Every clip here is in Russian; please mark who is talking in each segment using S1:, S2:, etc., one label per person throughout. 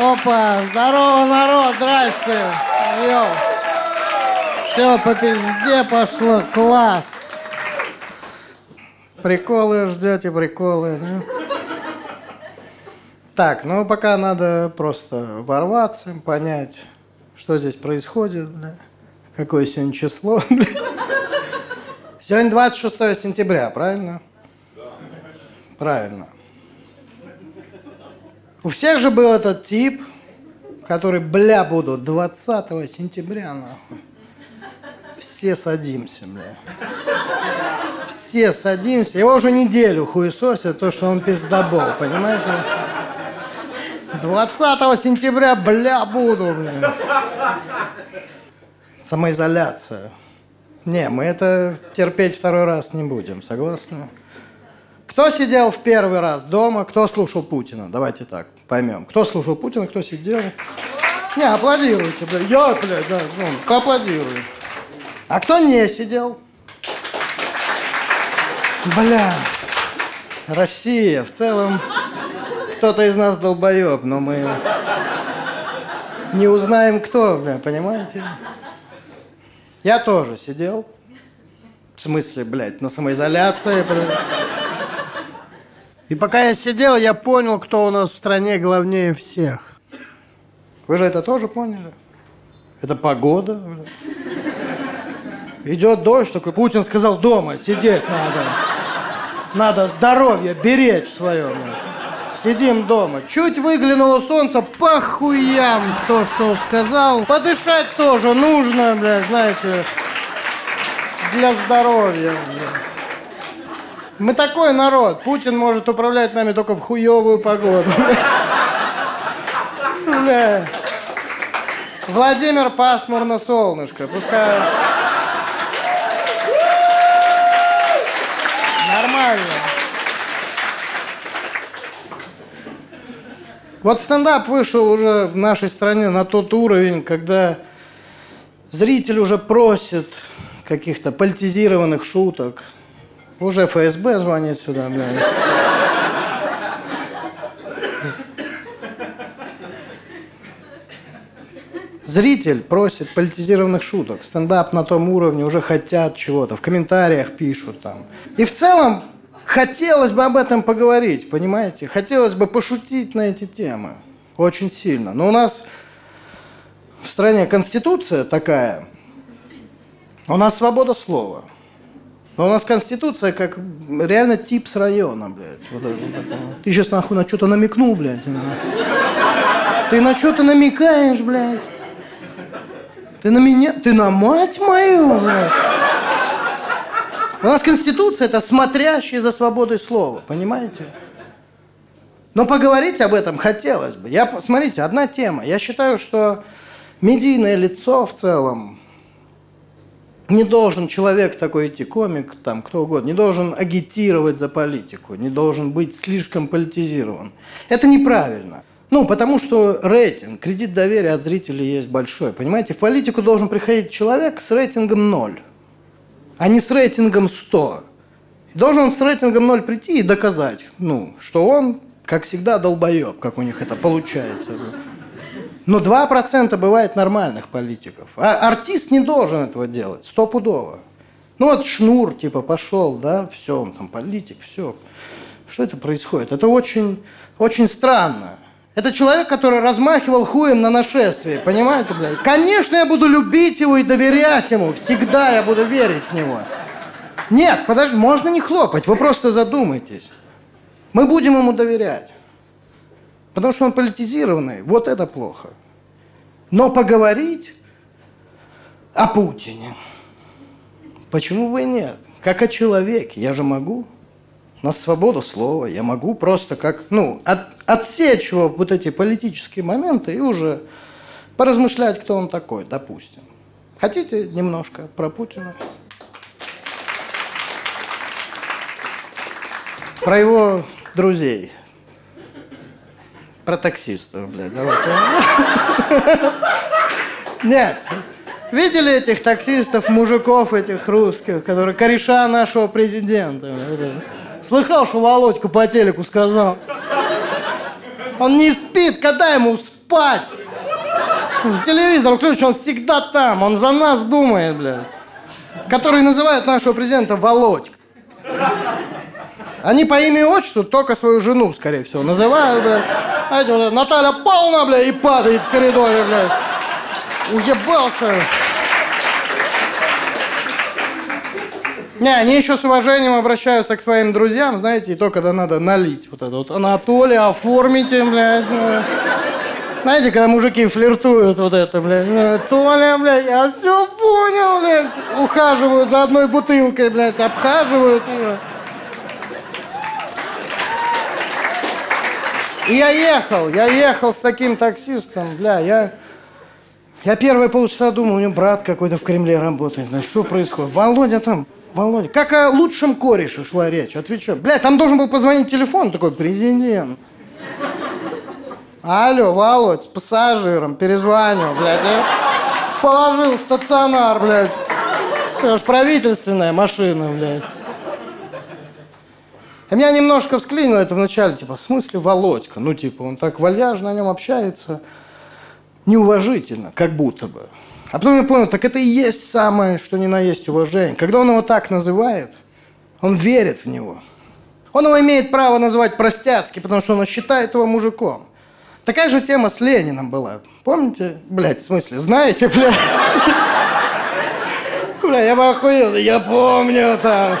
S1: Опа, здорово, народ, здрасте. Йоу. Все по пизде пошло, класс. Приколы ждете, приколы. да? Так, ну пока надо просто ворваться, понять, что здесь происходит, бля. Какое сегодня число, бля. Сегодня 26 сентября, правильно? Правильно. У всех же был этот тип, который, бля, буду 20 сентября, нахуй. Все садимся, бля. Все садимся. Его уже неделю хуесосят, то, что он пиздобол, понимаете? 20 сентября, бля, буду, бля. Самоизоляция. Не, мы это терпеть второй раз не будем, согласны? Кто сидел в первый раз дома, кто слушал Путина? Давайте так, поймем. Кто слушал Путина, кто сидел? Не, аплодируйте, бля. Я, бля, да, ну, поаплодирую. А кто не сидел? Бля, Россия, в целом, кто-то из нас долбоеб, но мы не узнаем, кто, бля, понимаете? Я тоже сидел. В смысле, блядь, на самоизоляции. И пока я сидел, я понял, кто у нас в стране главнее всех. Вы же это тоже поняли? Это погода. Идет дождь, такой Путин сказал, дома сидеть надо. Надо здоровье беречь свое. Сидим дома. Чуть выглянуло солнце, по хуям, кто что сказал. Подышать тоже нужно, блядь, знаете, для здоровья. Блядь. Мы такой народ. Путин может управлять нами только в хуевую погоду. Владимир пасмурно солнышко. Пускай... Нормально. Вот стендап вышел уже в нашей стране на тот уровень, когда зритель уже просит каких-то политизированных шуток. Уже ФСБ звонит сюда, блядь. Зритель просит политизированных шуток. Стендап на том уровне уже хотят чего-то. В комментариях пишут там. И в целом хотелось бы об этом поговорить, понимаете? Хотелось бы пошутить на эти темы. Очень сильно. Но у нас в стране конституция такая. У нас свобода слова. Но у нас конституция как реально тип с района, блядь. Вот это, вот. Ты сейчас нахуй на что-то намекнул, блядь. На. Ты на что-то намекаешь, блядь. Ты на меня, ты на мать мою, блядь. У нас конституция это смотрящий за свободой слова, понимаете? Но поговорить об этом хотелось бы. Я, смотрите, одна тема. Я считаю, что медийное лицо в целом, не должен человек такой идти, комик, там, кто угодно, не должен агитировать за политику, не должен быть слишком политизирован. Это неправильно. Ну, потому что рейтинг, кредит доверия от зрителей есть большой. Понимаете, в политику должен приходить человек с рейтингом 0, а не с рейтингом 100. И должен он с рейтингом 0 прийти и доказать, ну, что он, как всегда, долбоеб, как у них это получается. Но 2% бывает нормальных политиков. А артист не должен этого делать, стопудово. Ну вот Шнур, типа, пошел, да, все, он там политик, все. Что это происходит? Это очень, очень странно. Это человек, который размахивал хуем на нашествии, понимаете, блядь? Конечно, я буду любить его и доверять ему. Всегда я буду верить в него. Нет, подожди, можно не хлопать, вы просто задумайтесь. Мы будем ему доверять. Потому что он политизированный. Вот это плохо. Но поговорить о Путине. Почему бы и нет? Как о человеке. Я же могу. У нас свобода слова. Я могу просто как, ну, от, отсечь вот эти политические моменты и уже поразмышлять, кто он такой, допустим. Хотите немножко про Путина? Про его друзей. Про таксистов, блядь, давайте. Нет. Видели этих таксистов, мужиков этих русских, которые кореша нашего президента? Слыхал, что Володька по телеку сказал? Он не спит, когда ему спать. Телевизор включен, он всегда там, он за нас думает, блядь. Который называют нашего президента Володька. Они по имени отчеству только свою жену, скорее всего, называют, блядь. Знаете, вот Наталья Павловна, блядь, и падает в коридоре, блядь. Уебался. Не, они еще с уважением обращаются к своим друзьям, знаете, и то, когда надо налить вот это вот. Анатолий, оформите, блядь. Ну. Знаете, когда мужики флиртуют вот это, блядь. Ну, Толя, блядь, я все понял, блядь. Ухаживают за одной бутылкой, блядь, обхаживают ее. И я ехал, я ехал с таким таксистом, бля, я... Я первые полчаса думал, у него брат какой-то в Кремле работает. Значит, что происходит? Володя там Володя, как о лучшем кореше шла речь. Отвечаю. Блядь, там должен был позвонить телефон такой, президент. Алло, Володь, с пассажиром, перезвонил, блядь. Я положил стационар, блядь. Это ж правительственная машина, блядь. И меня немножко всклинило это вначале, типа, в смысле Володька? Ну, типа, он так вальяжно о нем общается, неуважительно, как будто бы. А потом я понял, так это и есть самое, что ни на есть уважение. Когда он его так называет, он верит в него. Он его имеет право называть простяцкий, потому что он считает его мужиком. Такая же тема с Лениным была. Помните? Блять, в смысле, знаете, блядь? Бля, я бы охуел, я помню там.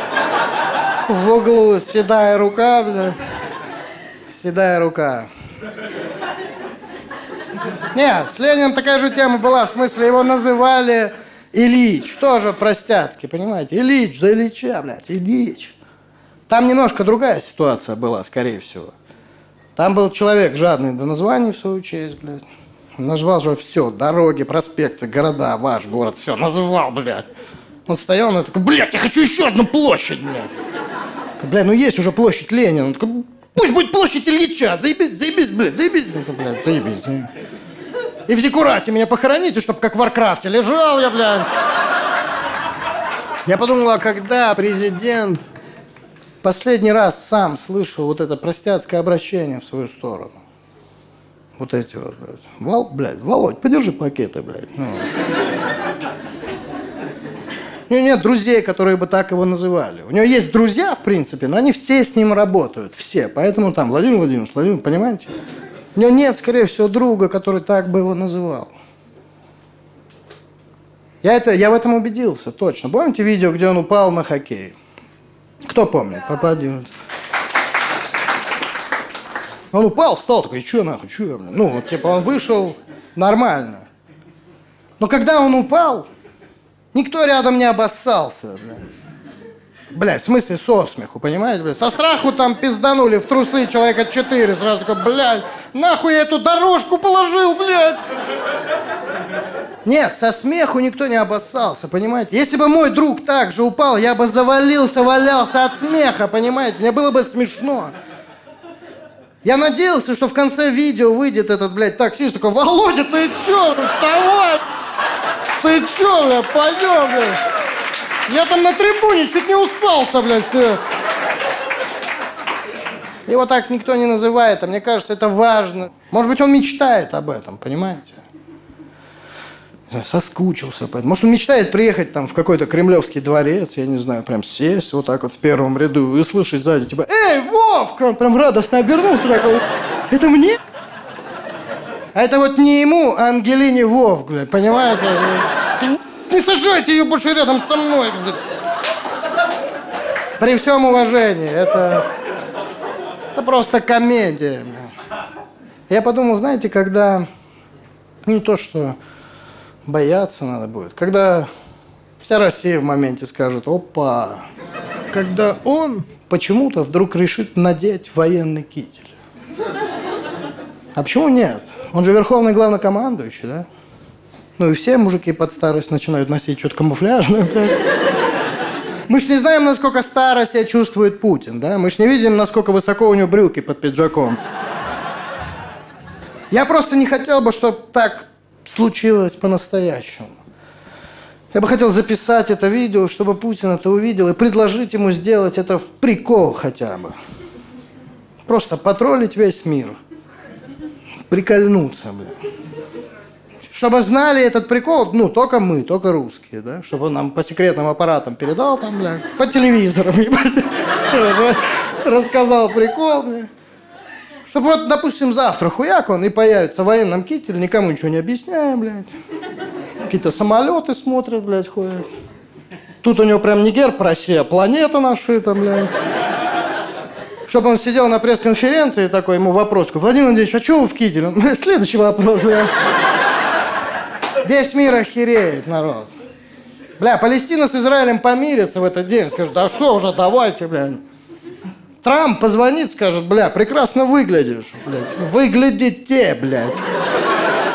S1: В углу седая рука, бля. Седая рука. Нет, с Лениным такая же тема была, в смысле его называли Ильич, тоже простяцкий, понимаете? Ильич за Ильича, блядь, Ильич. Там немножко другая ситуация была, скорее всего. Там был человек жадный до названий в свою честь, блядь. Назвал же все, дороги, проспекты, города, ваш город, все, назвал, блядь. Он стоял, он такой, блядь, я хочу еще одну площадь, блядь. Блядь, ну есть уже площадь Ленина. Он такой, пусть будет площадь Ильича, заебись, заебись, блядь, заебись. Блядь, заебись, заебись. И в Зиккурате меня похороните, чтобы как в Warcraft е лежал я, блядь. Я подумал, а когда президент последний раз сам слышал вот это простяцкое обращение в свою сторону? Вот эти вот, блядь. Вал, блядь, Володь, подержи пакеты, блядь. Ну. У него нет друзей, которые бы так его называли. У него есть друзья, в принципе, но они все с ним работают. Все. Поэтому там Владимир Владимирович, Владимир, понимаете? У него нет, скорее всего, друга, который так бы его называл. Я, это, я в этом убедился, точно. Помните видео, где он упал на хоккей? Кто помнит? Поаплодируйте. Он упал, встал, такой, что нахуй, что? Ну, вот, типа, он вышел нормально. Но когда он упал, никто рядом не обоссался. Бля. Блядь, в смысле со смеху, понимаете, блядь? Со страху там пизданули в трусы человека четыре. Сразу такой, блядь, нахуй я эту дорожку положил, блядь? Нет, со смеху никто не обоссался, понимаете? Если бы мой друг так же упал, я бы завалился, валялся от смеха, понимаете? Мне было бы смешно. Я надеялся, что в конце видео выйдет этот, блядь, таксист такой, Володя, ты чё, вставай! Ты чё, блядь, пойдем, блядь? Я там на трибуне чуть не усался, блядь. Его так никто не называет, а мне кажется, это важно. Может быть, он мечтает об этом, понимаете? Соскучился. Может, он мечтает приехать там в какой-то кремлевский дворец, я не знаю, прям сесть вот так вот в первом ряду и услышать сзади, типа, «Эй, Вовка!» Он прям радостно обернулся такой, «Это мне?» Это вот не ему, а Ангелине Вов, блядь, понимаете? Не сажайте ее больше рядом со мной. При всем уважении, это, это просто комедия. Я подумал, знаете, когда не то, что бояться надо будет, когда вся Россия в моменте скажет, опа, когда он почему-то вдруг решит надеть военный китель. А почему нет? Он же верховный главнокомандующий, да? Ну и все мужики под старость начинают носить что-то камуфляжное. Мы ж не знаем, насколько старо себя чувствует Путин, да? Мы ж не видим, насколько высоко у него брюки под пиджаком. Я просто не хотел бы, чтобы так случилось по-настоящему. Я бы хотел записать это видео, чтобы Путин это увидел и предложить ему сделать это в прикол хотя бы. Просто потроллить весь мир. Прикольнуться, блядь. Чтобы знали этот прикол, ну, только мы, только русские, да? Чтобы он нам по секретным аппаратам передал там, блядь, по телевизорам, рассказал прикол, блядь. Чтобы вот, допустим, завтра хуяк он и появится в военном кителе, никому ничего не объясняя, блядь. Какие-то самолеты смотрят, блядь, ходят. Тут у него прям не герб России, а планета нашита, блядь. Чтобы он сидел на пресс-конференции и такой ему вопрос. Владимир Владимирович, а что вы в кителе? Следующий вопрос, блядь. Весь мир охереет, народ. Бля, Палестина с Израилем помирится в этот день. Скажут, да что уже, давайте, блядь. Трамп позвонит, скажет, бля, прекрасно выглядишь, блядь. Выглядите, блядь.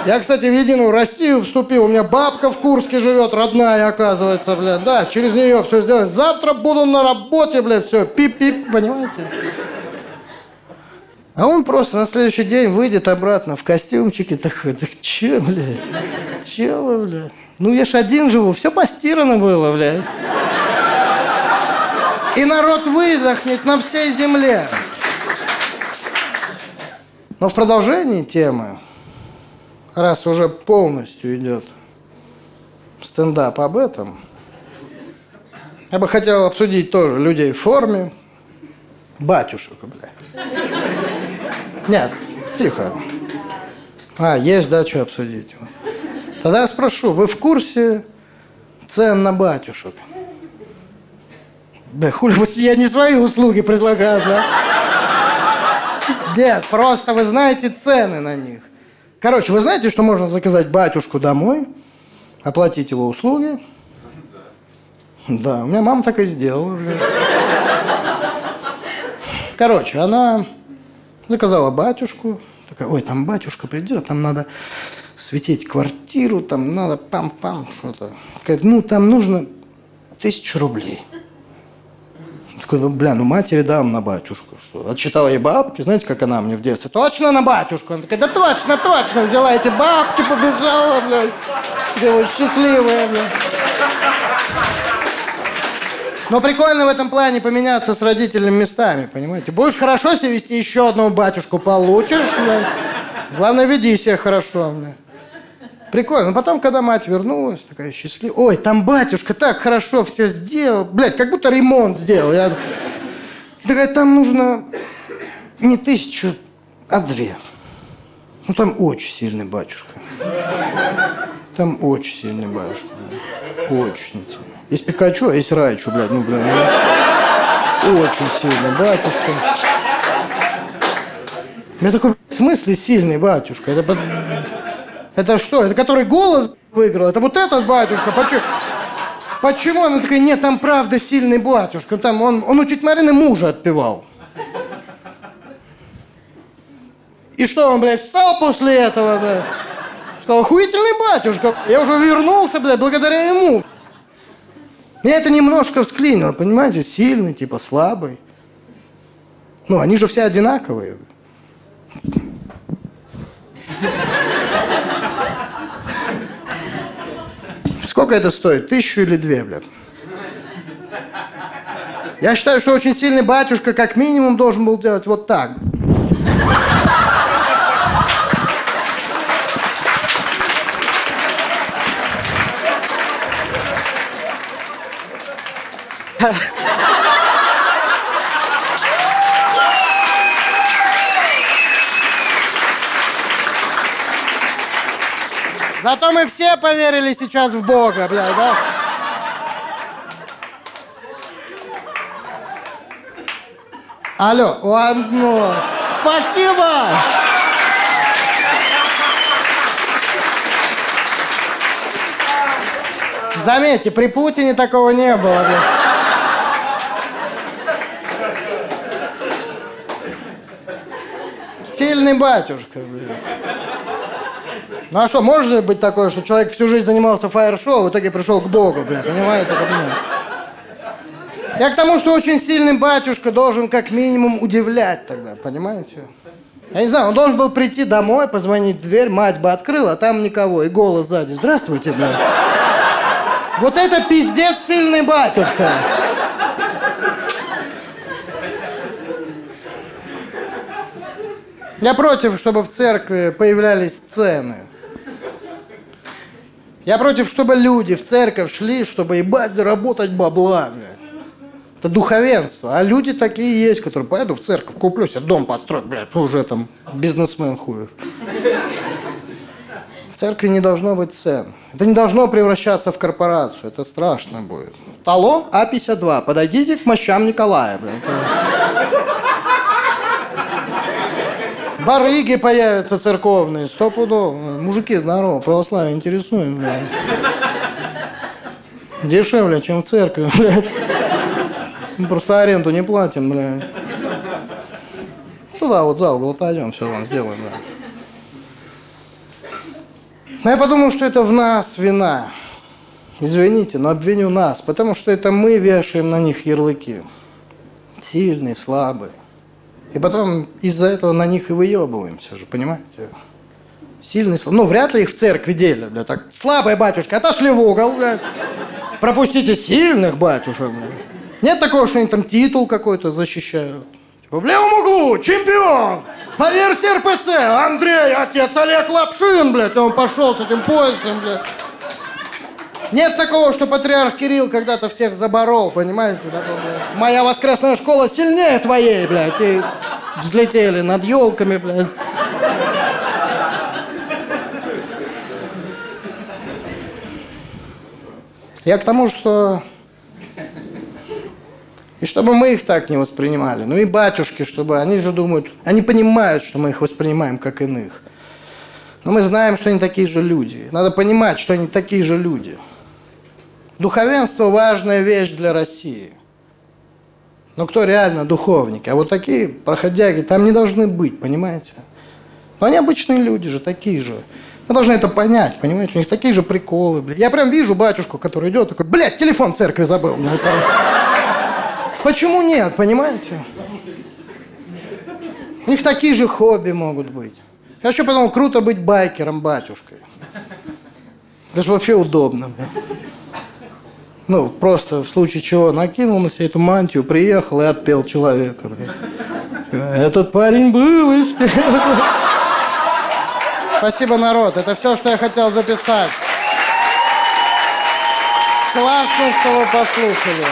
S1: Я, кстати, в Единую Россию вступил. У меня бабка в Курске живет, родная, оказывается, блядь. Да, через нее все сделать. Завтра буду на работе, блядь, все. Пип-пип, понимаете? А он просто на следующий день выйдет обратно в костюмчике такой, так че, блядь, че вы, блядь? Ну я ж один живу, все постирано было, блядь. И народ выдохнет на всей земле. Но в продолжении темы, раз уже полностью идет стендап об этом, я бы хотел обсудить тоже людей в форме, батюшек, бля. Нет, тихо. А, есть, да, что обсудить. Тогда я спрошу, вы в курсе цен на батюшек? Да хули, я не свои услуги предлагаю, да? Нет, просто вы знаете цены на них. Короче, вы знаете, что можно заказать батюшку домой, оплатить его услуги? Да, у меня мама так и сделала. Короче, она Заказала батюшку. Такая, ой, там батюшка придет, там надо светить квартиру, там надо пам-пам, что-то. Ну, там нужно тысячу рублей. Такой, ну, бля, ну матери дам на батюшку. Что? Отчитала ей бабки, знаете, как она мне в детстве? Точно на батюшку? Она такая, да точно, точно. Взяла эти бабки, побежала, блядь. Такая счастливая, блядь. Но прикольно в этом плане поменяться с родителями местами, понимаете? Будешь хорошо себя вести, еще одного батюшку получишь, блядь. Главное, веди себя хорошо, блядь. Прикольно. Но потом, когда мать вернулась, такая счастливая. Ой, там батюшка так хорошо все сделал. Блядь, как будто ремонт сделал. Я... Такая, там нужно не тысячу, а две. Ну, там очень сильный батюшка. Там очень сильный батюшка. Очень сильный. Есть Пикачу, а есть Райчу, блядь, ну, блядь. Ну, очень сильный батюшка. Я такой, в смысле сильный батюшка? Это, это что? Это который голос выиграл? Это вот этот батюшка? Почему? Почему? Она такая, нет, там правда сильный батюшка. Там он, он у тетя Марины мужа отпевал. И что, он, блядь, встал после этого, блядь? Сказал, охуительный батюшка. Я уже вернулся, блядь, благодаря ему. Меня это немножко всклинило, понимаете? Сильный, типа слабый. Ну, они же все одинаковые. Сколько это стоит? Тысячу или две, блядь? Я считаю, что очень сильный батюшка как минимум должен был делать вот так. Зато мы все поверили сейчас в Бога, блядь, да? Алло, ладно. Спасибо! Заметьте, при Путине такого не было. Блядь. Сильный батюшка, блин. Ну а что, может быть такое, что человек всю жизнь занимался фаер-шоу, в итоге пришел к Богу, бля, понимаете? Я к тому, что очень сильный батюшка должен как минимум удивлять тогда, понимаете? Я не знаю, он должен был прийти домой, позвонить в дверь, мать бы открыла, а там никого, и голос сзади. Здравствуйте, бля. Вот это пиздец сильный батюшка. Я против, чтобы в церкви появлялись сцены. Я против, чтобы люди в церковь шли, чтобы ебать заработать бабла, блядь. Это духовенство. А люди такие есть, которые пойду в церковь, куплю себе дом построить, блядь, уже там бизнесмен хуев. В церкви не должно быть цен. Это не должно превращаться в корпорацию. Это страшно будет. Талон А52. Подойдите к мощам Николая, блядь. Барыги появятся церковные, сто пудов. Мужики, здорово, православие интересуем, блядь. Дешевле, чем в церкви, блядь. Мы просто аренду не платим, блядь. Туда вот за угол отойдем, все вам сделаем, блядь. Но я подумал, что это в нас вина. Извините, но обвиню нас, потому что это мы вешаем на них ярлыки. Сильные, слабые. И потом из-за этого на них и выебываемся же, понимаете? Сильный, слабый. Ну, вряд ли их в церкви делят, бля, так. Слабые батюшки, отошли в угол, бля. Пропустите сильных батюшек, бля. Нет такого, что они там титул какой-то защищают. Типа, в левом углу чемпион! По версии РПЦ Андрей, отец Олег Лапшин, блядь, он пошел с этим поясом, блядь. Нет такого, что патриарх Кирилл когда-то всех заборол, понимаете? Такой, блядь. Моя воскресная школа сильнее твоей, блядь. И взлетели над елками, блядь. Я к тому, что... И чтобы мы их так не воспринимали. Ну и батюшки, чтобы они же думают... Они понимают, что мы их воспринимаем как иных. Но мы знаем, что они такие же люди. Надо понимать, что они такие же люди. Духовенство – важная вещь для России. Но кто реально духовники? А вот такие проходяги там не должны быть, понимаете? Но они обычные люди же, такие же. Мы должны это понять, понимаете? У них такие же приколы, блядь. Я прям вижу батюшку, который идет, такой, блядь, телефон в церкви забыл. Блядь, Почему нет, понимаете? У них такие же хобби могут быть. Я еще подумал, круто быть байкером, батюшкой. Это же вообще удобно. Блядь. Ну, просто в случае чего накинул на себя эту мантию, приехал и отпел человека. Этот парень был из Спасибо, народ. Это все, что я хотел записать. Классно, что вы послушали.